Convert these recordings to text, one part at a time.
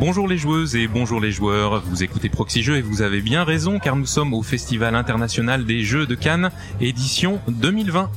Bonjour les joueuses et bonjour les joueurs, vous écoutez Proxy Jeux et vous avez bien raison car nous sommes au Festival international des jeux de Cannes, édition 2020.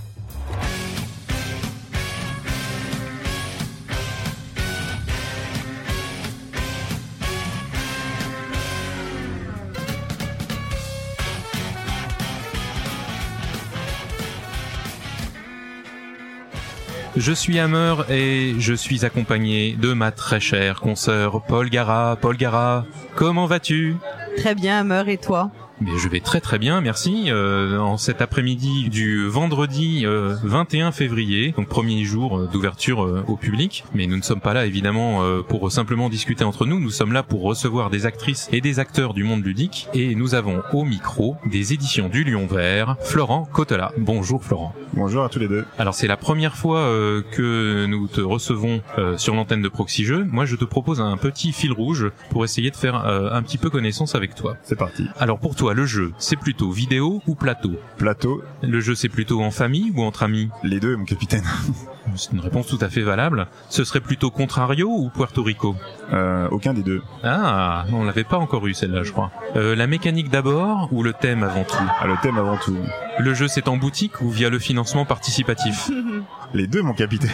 Je suis Hammer et je suis accompagné de ma très chère consoeur Paul Gara. Paul Gara, comment vas-tu? Très bien Hammer et toi? Mais je vais très très bien, merci. Euh, en cet après-midi du vendredi 21 euh, février, donc premier jour euh, d'ouverture euh, au public. Mais nous ne sommes pas là évidemment pour simplement discuter entre nous. Nous sommes là pour recevoir des actrices et des acteurs du monde ludique. Et nous avons au micro des éditions du Lion Vert, Florent Cotela. Bonjour Florent. Bonjour à tous les deux. Alors c'est la première fois que nous te recevons sur l'antenne de Proxy Jeux. Moi je te propose un petit fil rouge pour essayer de faire un petit peu connaissance avec toi. C'est parti. Alors pour toi le jeu, c'est plutôt vidéo ou plateau? Plateau. Le jeu, c'est plutôt en famille ou entre amis? Les deux, mon capitaine. c'est une réponse tout à fait valable. Ce serait plutôt Contrario ou Puerto Rico? Euh, Aucun des deux. Ah, on l'avait pas encore eu celle-là, je crois. Euh, la mécanique d'abord ou le thème avant tout? Ah, Le thème avant tout. Le jeu, c'est en boutique ou via le financement participatif? Les deux, mon capitaine.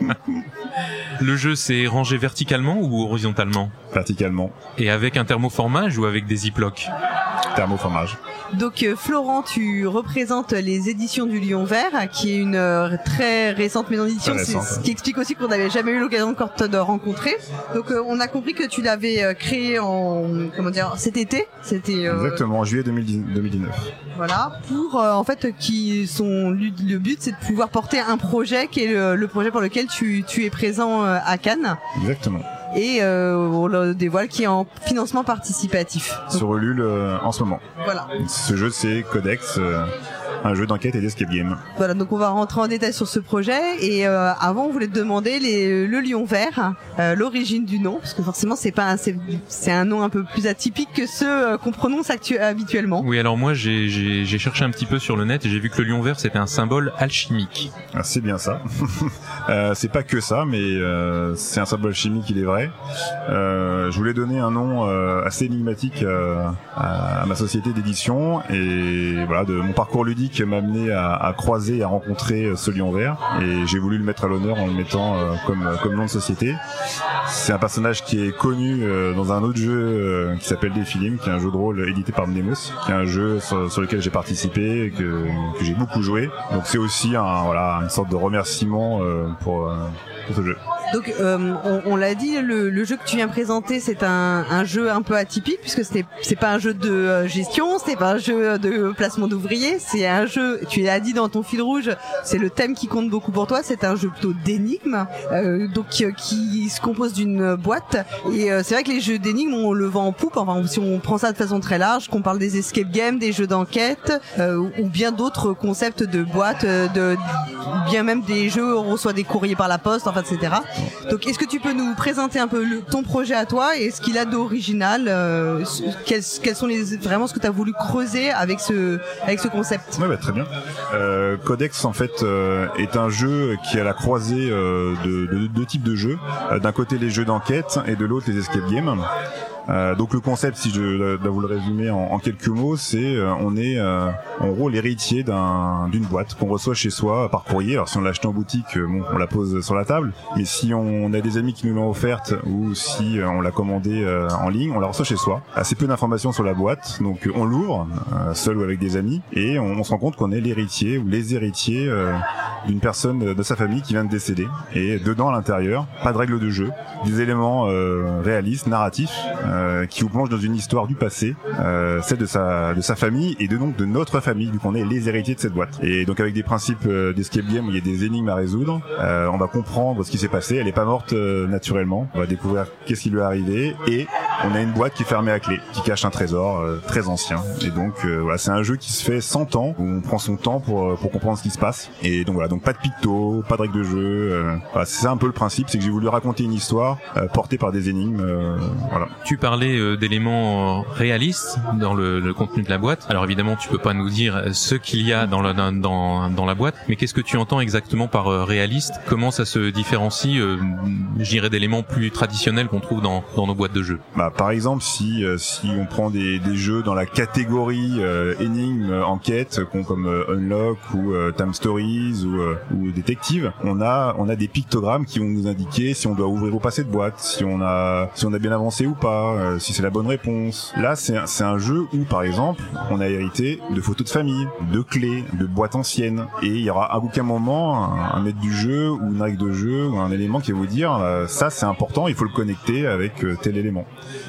le jeu, c'est rangé verticalement ou horizontalement? Verticalement. Et avec un thermoformage ou avec des ziplocs? Thermoformage. Donc euh, Florent, tu représentes les éditions du Lion Vert, qui est une euh, très récente maison d'édition, ce qui explique aussi qu'on n'avait jamais eu l'occasion encore de rencontrer. Donc euh, on a compris que tu l'avais créé en comment dire cet été. C'était exactement en juillet 2019. Voilà, pour en fait qui sont le but c'est de pouvoir porter un projet qui est le, le projet pour lequel tu, tu es présent à Cannes. Exactement et euh, on le dévoile qui est en financement participatif. Sur Ulule euh, en ce moment. Voilà. Ce jeu c'est Codex. Euh, un jeu d'enquête et d'escape game. Voilà, donc on va rentrer en détail sur ce projet et euh, avant on voulait te demander les, le lion vert, euh, l'origine du nom, parce que forcément c'est pas c'est un nom un peu plus atypique que ceux euh, qu'on prononce habituellement. Oui, alors moi j'ai cherché un petit peu sur le net et j'ai vu que le lion vert c'était un symbole alchimique. Ah, c'est bien ça. euh, c'est pas que ça, mais euh, c'est un symbole chimique, il est vrai. Euh, je voulais donner un nom assez énigmatique à, à ma société d'édition et voilà de mon parcours ludique m'a amené à, à, croiser et à rencontrer euh, ce lion vert et j'ai voulu le mettre à l'honneur en le mettant euh, comme comme nom de société. C'est un personnage qui est connu euh, dans un autre jeu qui s'appelle Défilim, qui est un jeu de rôle édité par Mnemos, qui est un jeu sur, lequel j'ai participé que, que j'ai beaucoup joué. Donc c'est aussi un voilà une sorte de remerciement pour, på, eh, på Storbru. Donc, euh, on, l'a dit, le, jeu que tu viens présenter, c'est un, jeu un peu atypique puisque c'est c'est pas un jeu de euh, gestion, c'est pas un jeu de placement d'ouvriers, c'est un jeu. Tu l'as dit dans ton fil rouge, c'est le thème qui compte beaucoup pour toi. C'est un jeu plutôt d'énigmes, euh, donc euh, qui se compose d'une boîte. Et c'est vrai que les jeux d'énigmes, on le vend en poupe. Enfin, si on prend ça de façon très large, qu'on parle des escape games, des jeux d'enquête, ou bien d'autres concepts de boîtes, de bien même des jeux on reçoit des courriers par la poste, enfin, etc. Donc, est-ce que tu peux nous présenter un peu ton projet à toi et ce qu'il a d'original euh, quels, sont les vraiment ce que tu as voulu creuser avec ce concept? Ouais, bah, très bien. Euh, Codex en fait euh, est un jeu qui est à la croisée de, deux types de jeux. D'un côté les jeux d'enquête et de l'autre les escape games. Euh, donc le concept, si je dois vous le résumer en, quelques mots, c'est euh, on est euh, en gros l'héritier d'une boîte qu'on reçoit chez soi par courrier. Alors si on l'achète en boutique, bon, on la pose sur la table. Mais si on a des amis qui nous l'ont offerte ou si on l'a commandé en ligne, on la reçoit chez soi. Assez peu d'informations sur la boîte, donc on l'ouvre seul ou avec des amis et on, on se rend compte qu'on est l'héritier ou les héritiers d'une personne de sa famille qui vient de décéder. Et dedans à l'intérieur, pas de règles de jeu, des éléments réalistes, narratifs euh, qui vous plonge dans une histoire du passé, euh, celle de sa de sa famille et de donc de notre famille vu qu'on est les héritiers de cette boîte. Et donc avec des principes euh, d'escape game, où il y a des énigmes à résoudre, on va comprendre ce qui s'est passé. Elle est pas morte naturellement. On va découvrir qu'est-ce qui lui est arrivé et on a une boîte qui est fermée à clé, qui cache un trésor euh, très ancien. Et donc voilà, c'est un jeu qui se fait 100 ans où on prend son temps pour pour comprendre ce qui se passe. Et donc voilà, donc pas de picto, pas de règles de jeu. Voilà, c'est un peu le principe, c'est que j'ai voulu raconter une histoire portée par des énigmes. voilà. Tu parlais d'éléments réalistes dans le, le, contenu de la boîte. Alors évidemment, tu peux pas nous dire ce qu'il y a dans la dans, dans la boîte, mais qu'est-ce que tu entends exactement par réaliste? Comment ça se différencie, euh, j'irais, d'éléments plus traditionnels qu'on trouve dans, dans nos boîtes de jeux bah, Par exemple, si, euh, si on prend des, des jeux dans la catégorie euh, énigme, enquête, comme euh, Unlock ou Time Stories ou, ou Détective, on a, on a des pictogrammes qui vont nous indiquer si on doit ouvrir ou passer de boîte, si on a, si on a bien avancé ou pas, si c'est la bonne réponse. Là, c'est c'est un jeu où, par exemple, on a hérité de photos de famille, de clés, de boîtes anciennes, et il y aura à aucun moment un, un maître du jeu ou une règle de jeu ou un élément qui va vous dire euh, ça c'est important, il faut le connecter avec euh, tel élément.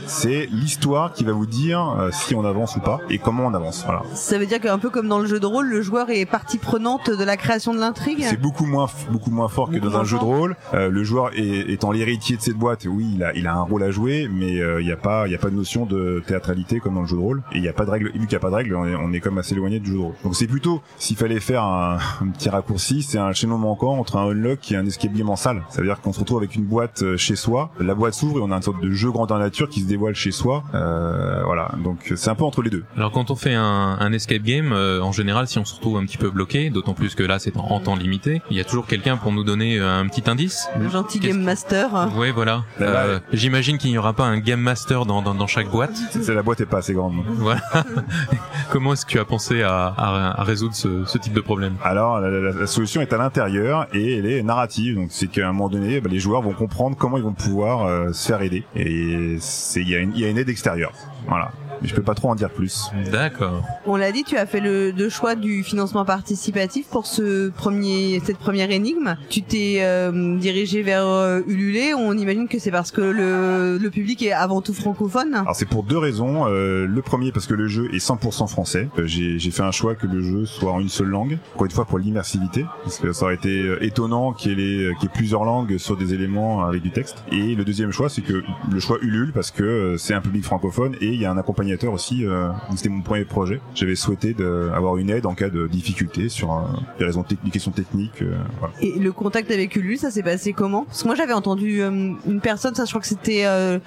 C'est l'histoire qui va vous dire euh, si on avance ou pas et comment on avance. Voilà. Ça veut dire qu'un peu comme dans le jeu de rôle, le joueur est partie prenante de la création de l'intrigue? C'est beaucoup moins beaucoup moins fort que dans un jeu de rôle. le joueur est, étant l'héritier de cette boîte, oui, il a il a un rôle à jouer, mais il n'y a pas il y a pas de notion de théâtralité comme dans le jeu de rôle et il n'y a pas de règle. Vu qu'il n'y a pas de règle, on est, on est comme assez éloigné du jeu de rôle. Donc c'est plutôt s'il fallait faire un, un petit raccourci, c'est un chaînon manquant entre un unlock et un escape game en salle. Ça veut dire qu'on se retrouve avec une boîte euh, chez soi, la boîte s'ouvre et on a une sorte de jeu grandeur nature qui se dévoile chez soi. Euh, voilà, donc c'est un peu entre les deux. Alors quand on fait un, un escape game, euh, en général, si on se retrouve un petit peu bloqué, d'autant plus que là c'est en, temps limité, il y a toujours quelqu'un pour nous donner euh, un petit indice. Le gentil game master. Oui, voilà. Euh, J'imagine qu'il n'y aura pas un game master dans, dans, dans chaque boîte. C'est la boîte est pas assez grande. Voilà. Comment est-ce que tu as pensé à, à, à résoudre ce, ce, type de problème Alors la, la, la, solution est à l'intérieur et elle est narrative. Donc c'est qu'à un moment donné, bah, les joueurs vont comprendre comment ils vont pouvoir euh, se faire aider. Et il y, y a une aide extérieure. Voilà mais je peux pas trop en dire plus. D'accord. On l'a dit, tu as fait le, le, choix du financement participatif pour ce premier, cette première énigme. Tu t'es euh, dirigé vers euh, Ulule. On imagine que c'est parce que le, le, public est avant tout francophone. Alors c'est pour deux raisons. Euh, le premier parce que le jeu est 100% français. Euh, j'ai fait un choix que le jeu soit en une seule langue. Encore une fois pour l'immersivité, parce que ça aurait été euh, étonnant qu'il y, ait plusieurs langues sur des éléments avec du texte. Et le deuxième choix, c'est que le choix Ulule parce que c'est un public francophone et il y a un accompagnement aussi. Euh, C'était mon premier projet. J'avais souhaité de, avoir une aide en cas de difficulté sur euh, des raisons des questions techniques. Euh, voilà. Et le contact avec Ulule, ça s'est passé comment? Parce que moi j'avais entendu une personne, ça je crois que c'était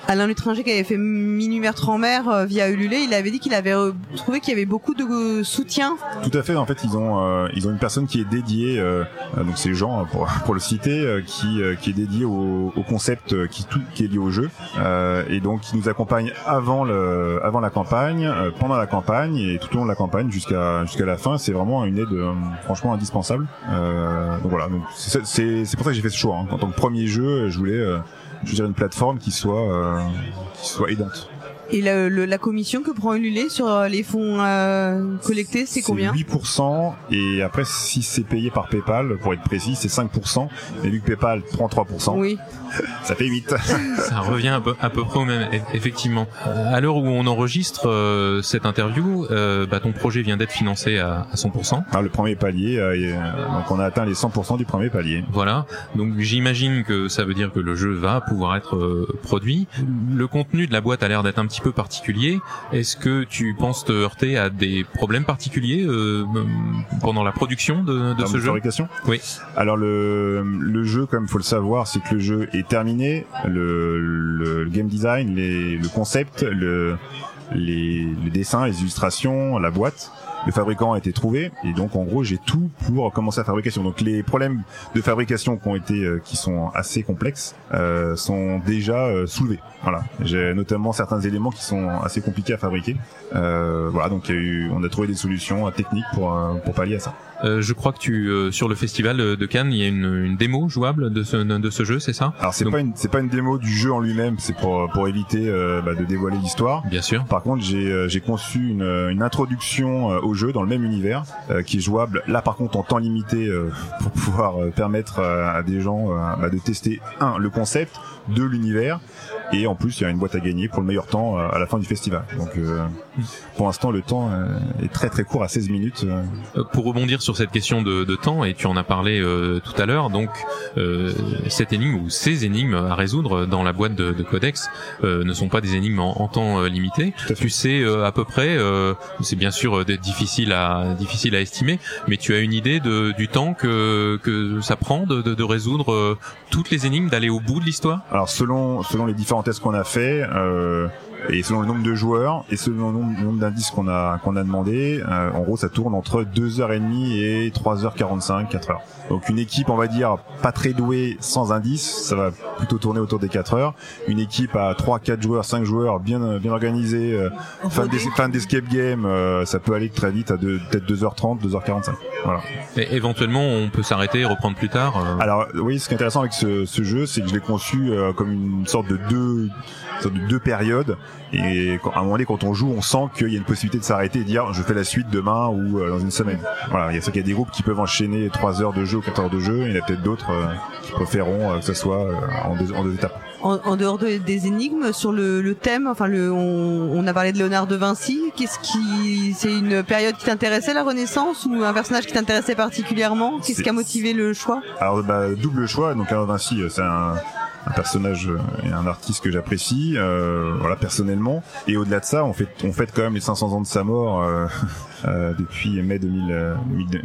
Alain Lutringer qui avait fait Minuit en mer via Ulule. Il avait dit qu'il avait trouvé qu'il y avait beaucoup de soutien. Tout à fait. En fait, ils ont ils ont une personne qui est dédiée, donc c'est Jean pour, pour le citer, qui qui est dédié au, au concept qui tout qui est lié au jeu et donc qui nous accompagne avant le avant la campagne, euh, pendant la campagne et tout au long de la campagne jusqu'à jusqu'à la fin. C'est vraiment une aide euh, franchement indispensable. Euh, donc voilà, c'est pour ça que j'ai fait ce choix. Hein. En tant que premier jeu, je voulais je veux dire une plateforme qui soit qui soit aidante. Et la, la, commission que prend Ulule sur les fonds euh, collectés, c'est combien 8% et après si c'est payé par PayPal, pour être précis, c'est 5%. Mais vu que PayPal prend 3%, oui. ça fait 8. ça revient à peu, à peu près au même, effectivement. À l'heure où on enregistre euh, cette interview, euh, bah, ton projet vient d'être financé à, à 100%. Ah, le premier palier, euh, donc on a atteint les 100% du premier palier. Voilà, donc j'imagine que ça veut dire que le jeu va pouvoir être euh, produit. Le contenu de la boîte a l'air d'être un petit peu particulier. Est-ce que tu penses te heurter à des problèmes particuliers euh, pendant la production de, de ce jeu? fabrication? Oui. Alors le, le jeu, comme faut le savoir, c'est que le jeu est terminé, le, le game design, les, le concept, le, les, les dessins, les illustrations, la boîte le fabricant a été trouvé et donc en gros j'ai tout pour commencer la fabrication. Donc les problèmes de fabrication qui ont été euh, qui sont assez complexes euh, sont déjà euh, soulevés. Voilà, j'ai notamment certains éléments qui sont assez compliqués à fabriquer. Euh, voilà, donc y a eu, on a trouvé des solutions techniques pour pour pallier à ça. Euh, je crois que tu euh, sur le festival de Cannes, il y a une, une démo jouable de ce de ce jeu, c'est ça? Alors c'est pas une c'est pas une démo du jeu en lui-même, c'est pour pour éviter euh, bah, de dévoiler l'histoire. Bien sûr. Par contre, j'ai j'ai conçu une une introduction au jeu dans le même univers qui est jouable. Là par contre en temps limité pour pouvoir permettre à des gens de tester un le concept, deux l'univers et en plus il y a une boîte à gagner pour le meilleur temps à la fin du festival. Donc Pour l'instant, le temps euh, est très très court à 16 minutes. euh. Euh, Pour rebondir sur cette question de, de temps, et tu en as parlé euh, tout à l'heure, donc euh, cette énigme ou ces énigmes à résoudre dans la boîte de, de Codex euh, ne sont pas des énigmes en, en temps euh, limité. Tu sais euh, à peu près, euh, c'est bien sûr euh, difficile à difficile à estimer, mais tu as une idée de, du temps que que ça prend de, de, de résoudre euh, toutes les énigmes, d'aller au bout de l'histoire? Alors selon selon les différents tests qu'on a fait euh, et selon le nombre de joueurs et selon le nombre, d'indices qu'on a qu'on a demandé, euh, en gros ça tourne entre 2h30 et 3h45, 4h. Donc une équipe on va dire pas très douée sans indices, ça va plutôt tourner autour des 4 heures. Une équipe à 3 4 joueurs, 5 joueurs bien bien organisée, euh, fin d'es- fin d'escape game, euh, ça peut aller très vite à deux- peut-être 2h30, 2h45. Voilà. Et éventuellement, on peut s'arrêter et reprendre plus tard. euh. Alors oui, ce qui est intéressant avec ce, ce jeu, c'est que je l'ai conçu euh, comme une sorte de deux, sorte de deux périodes. Et à un moment donné, quand on joue, on sent qu'il y a une possibilité de s'arrêter et de dire je fais la suite demain ou euh, dans une semaine. Voilà, il y a y a des groupes qui peuvent enchaîner trois heures de jeu ou quatre heures de jeu. Et il y en a peut-être d'autres euh, qui préféreront euh, que ce soit en, deux, en deux étapes. En, en dehors de- des énigmes, sur le, le thème, enfin, le, on, on a parlé de Léonard de Vinci. Qu'est-ce qui, c'est une période qui t'intéressait, la Renaissance, ou un personnage qui t'intéressait particulièrement? Qu'est-ce qui a motivé le choix? Alors bah, double choix. Donc Léonard de Vinci, c'est un, un personnage euh, et un artiste que j'apprécie, euh, voilà personnellement. Et au-delà de ça, on fait on fête quand même les 500 ans de sa mort euh, depuis mai 2000, euh,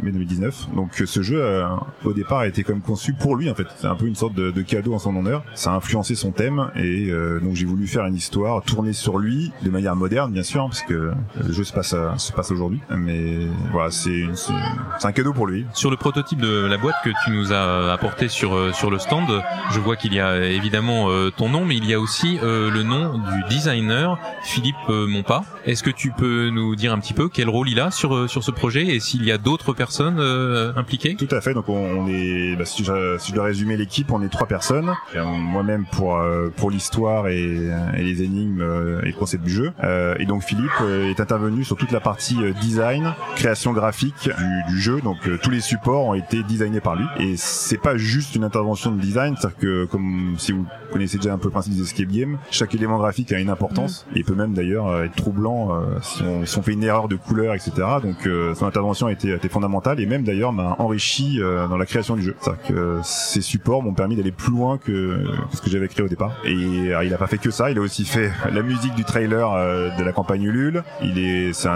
mai 2019. Donc euh, ce jeu, euh, au départ, a été comme conçu pour lui en fait. C'est un peu une sorte de, de cadeau en son honneur. Ça a influencé son thème et donc j'ai voulu faire une histoire tournée sur lui de manière moderne, bien sûr, parce que le jeu se passe se passe aujourd'hui. Mais voilà, c'est c'est un cadeau pour lui. Sur le prototype de la boîte que tu nous as apporté sur sur le stand, je vois qu'il y a évidemment ton nom, mais il y a aussi le nom du designer Philippe Monpas. Est-ce que tu peux nous dire un petit peu quel rôle il a sur euh, sur ce projet et s'il y a d'autres personnes euh, impliquées? Tout à fait. Donc on, on est, bah, si, je, si je dois résumer l'équipe, on est trois personnes. Euh, Moi-même pour euh, pour l'histoire et, et les énigmes euh, et le concept du jeu. Euh, et donc Philippe est intervenu sur toute la partie design, création graphique du, du jeu. Donc euh, tous les supports ont été designés par lui. Et c'est pas juste une intervention de design, c'est-à-dire que comme si vous connaissez déjà un peu le principe des escape games, chaque élément graphique a une importance et peut même d'ailleurs être troublant euh, si, on, si on fait une erreur de couleur, etc. Donc euh, son intervention a été, a été fondamentale et même d'ailleurs m'a enrichi euh, dans la création du jeu. C'est-à-dire que ces supports m'ont permis d'aller plus loin que, que ce que j'avais créé au départ. Et euh, il a pas fait que ça, il a aussi fait la musique du trailer euh, de la campagne Ulule. Il est, c'est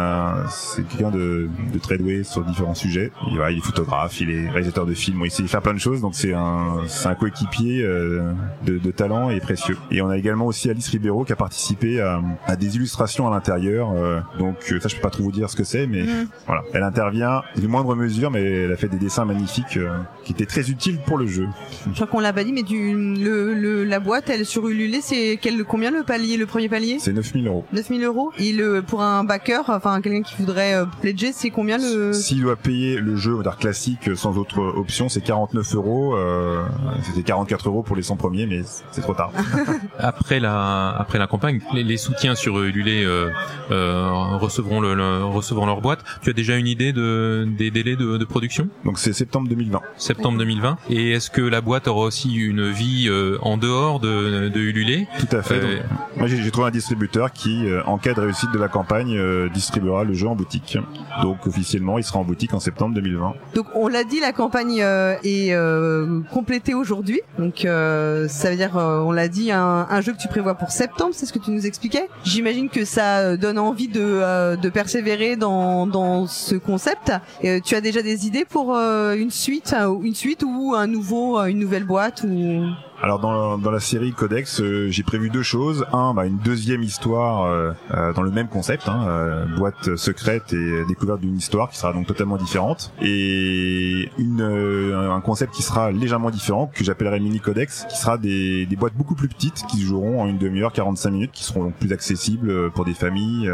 c'est quelqu'un de, de très doué sur différents sujets. Il, il est photographe, il est réalisateur de films, il sait faire plein de choses. Donc c'est un, c'est un coéquipier euh, de, de talent et précieux. Et on a également aussi Alice Ribeiro qui a participé à, à des illustrations à l'intérieur. euh, donc euh, ça je peux pas trop vous dire ce que c'est, mais Mhm. voilà, elle intervient de moindre mesure, mais elle a fait des dessins magnifiques euh, qui étaient très utiles pour le jeu. Je crois qu'on l'a pas dit, mais du, le, le, la boîte, elle, sur Ulule, c'est quel, combien le palier, le premier palier? C'est 9000 euros. 9000 euros. Et le, pour un backer, enfin, quelqu'un qui voudrait euh, pledger, c'est combien le, S'il doit payer le jeu on va dire classique euh, sans autre option, c'est 49 euros. Euh, C'était 44 euros pour les 100 premiers, mais c'est trop tard. Après la après la campagne, les, les soutiens sur Ulule euh, euh, recevront le, le- recevront leur boîte. Tu as déjà une idée de des délais de, de production? Donc c'est septembre 2020. Septembre 2020. Et est-ce que la boîte aura aussi une vie euh, en dehors de, de Ulule Tout à fait. Euh, Donc, moi j'ai trouvé un distributeur qui, euh, en cas de réussite de la campagne, euh, distribuera le jeu en boutique. Donc officiellement, il sera en boutique en septembre 2020. Donc on l'a dit, la campagne euh, est euh, complétée aujourd'hui. Donc euh, ça veut dire, euh, on l'a dit, un, un jeu que tu prévois pour septembre, c'est ce que tu nous expliquais? J'imagine que ça donne envie de, euh, de persévérer dans, dans ce concept. Euh, tu as déjà des idées pour euh, une suite, euh, une suite ou un nouveau, une nouvelle boîte ou? Alors dans, dans la série Codex, euh, j'ai prévu deux choses. Un, bah, une deuxième histoire euh, euh, dans le même concept, hein, euh, boîte secrète et découverte d'une histoire qui sera donc totalement différente. Et une, euh, un concept qui sera légèrement différent, que j'appellerai mini Codex, qui sera des, des boîtes beaucoup plus petites, qui se joueront en une demi-heure, 45 minutes, qui seront donc plus accessibles euh, pour des familles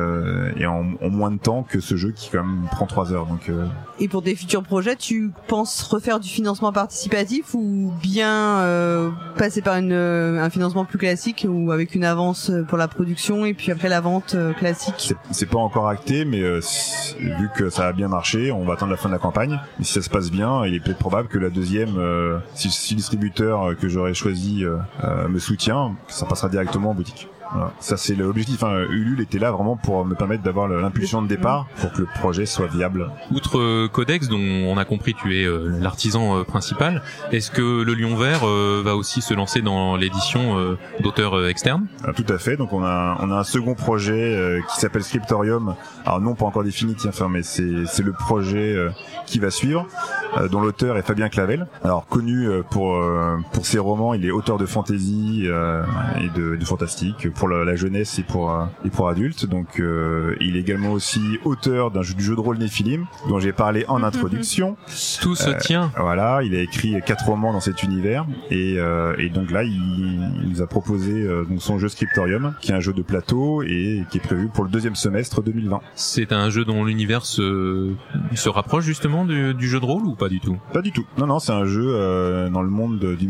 et en, en moins de temps que ce jeu qui quand même prend trois heures. Donc Et pour des futurs projets, tu penses refaire du financement participatif ou bien passer par une, euh, un financement plus classique ou avec une avance euh, pour la production et puis après la vente euh, classique C'est- pas encore acté, mais euh, vu que ça a bien marché, on va attendre la fin de la campagne. Si ça se passe bien, il est peut-être probable que la deuxième, si, le distributeur que j'aurais choisi euh, me soutient, ça passera directement en boutique. Voilà. Ça c'est l'objectif. Hein. Ulule était là vraiment pour me permettre d'avoir l'impulsion de départ pour que le projet soit viable. Outre euh, Codex, dont on a compris tu es euh, l'artisan euh, principal, est-ce que le Lion Vert va aussi se lancer dans l'édition d'auteurs externes? Ah, Tout à fait. Donc on a on a un second projet qui s'appelle Scriptorium. Alors non pas encore définitif, enfin mais c'est c'est le projet qui va suivre, dont l'auteur est Fabien Clavel. Alors connu pour pour ses romans, il est auteur de fantasy et de, de fantastique pour la, jeunesse et pour et pour adultes. Donc il est également aussi auteur d'un jeu du jeu de rôle Néphilim dont j'ai parlé en introduction. Tout se tient. Voilà, il a écrit quatre romans dans cet univers et, et donc là il, nous a proposé donc son jeu Scriptorium qui est un jeu de plateau et qui est prévu pour le deuxième semestre 2020. C'est un jeu dont l'univers se, se rapproche justement du, du, jeu de rôle ou pas du tout Pas du tout. Non non, c'est un jeu dans le monde du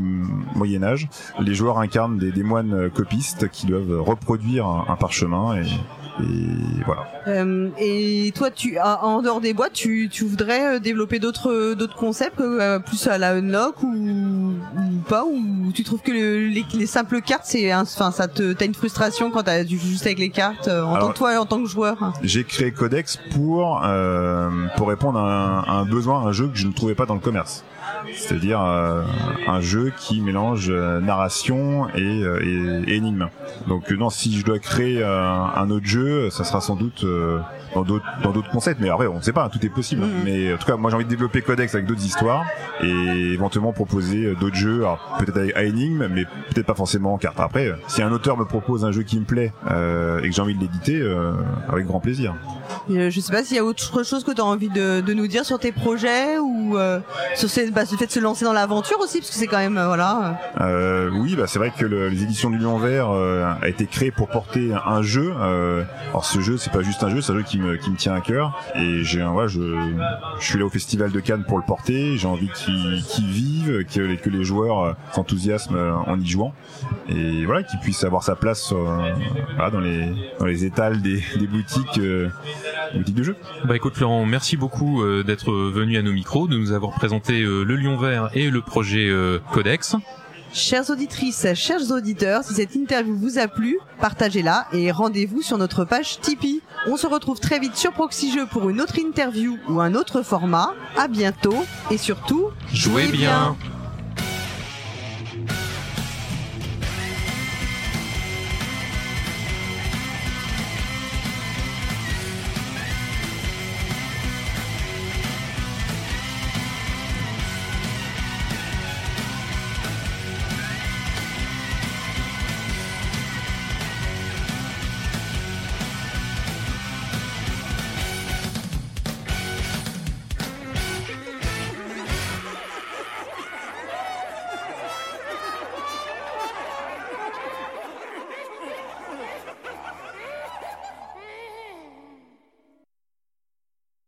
Moyen Âge. Les joueurs incarnent des, des moines copistes qui doivent reproduire un, parchemin et, et voilà. Euh, et toi, tu en dehors des boîtes, tu, tu voudrais euh, développer d'autres d'autres concepts, euh, plus à la unlock ou, ou pas, ou tu trouves que les, les, simples cartes, c'est enfin ça te t'as une frustration quand t'as du juste avec les cartes en tant que toi en tant que joueur? J'ai créé Codex pour pour répondre à un, à un besoin, à un jeu que je ne trouvais pas dans le commerce c'est-à-dire euh, un jeu qui mélange euh, narration et, euh, et, énigme. Donc non, si je dois créer un autre jeu, ça sera sans doute dans d'autres dans d'autres concepts mais après on ne sait pas tout est possible. Mm. mais en tout cas moi j'ai envie de développer Codex avec d'autres histoires et éventuellement proposer d'autres jeux. Peut-être à énigme mais peut-être pas forcément en carte. Après si un auteur me propose un jeu qui me plaît euh, et que j'ai envie de l'éditer euh, avec grand plaisir. Je sais pas s'il y a autre chose que tu as envie de, de, nous dire sur tes projets ou euh, sur ces, bah, le fait de se lancer dans l'aventure aussi parce que c'est quand même voilà. Euh, oui bah c'est vrai que le, les éditions du Lion Vert a été créé pour porter un jeu. Alors ce jeu c'est pas juste un jeu c'est un jeu qui qui me tient à cœur. Et j'ai un, ouais, je, je suis là au Festival de Cannes pour le porter. J'ai envie qu'il qu vive, que, que les joueurs euh, s'enthousiasment euh, en y jouant. Et voilà, qu'il puisse avoir sa place euh, voilà, dans les dans les étals des, des boutiques, euh, boutiques de jeux. Bah écoute Florent, merci beaucoup d'être venu à nos micros, de nous avoir présenté le Lion Vert et le projet Codex. Chères auditrices, chers auditeurs, si cette interview vous a plu, partagez-la et rendez-vous sur notre page Tipeee. On se retrouve très vite sur Proxy Jeux pour une autre interview ou un autre format. À bientôt et surtout, jouez bien.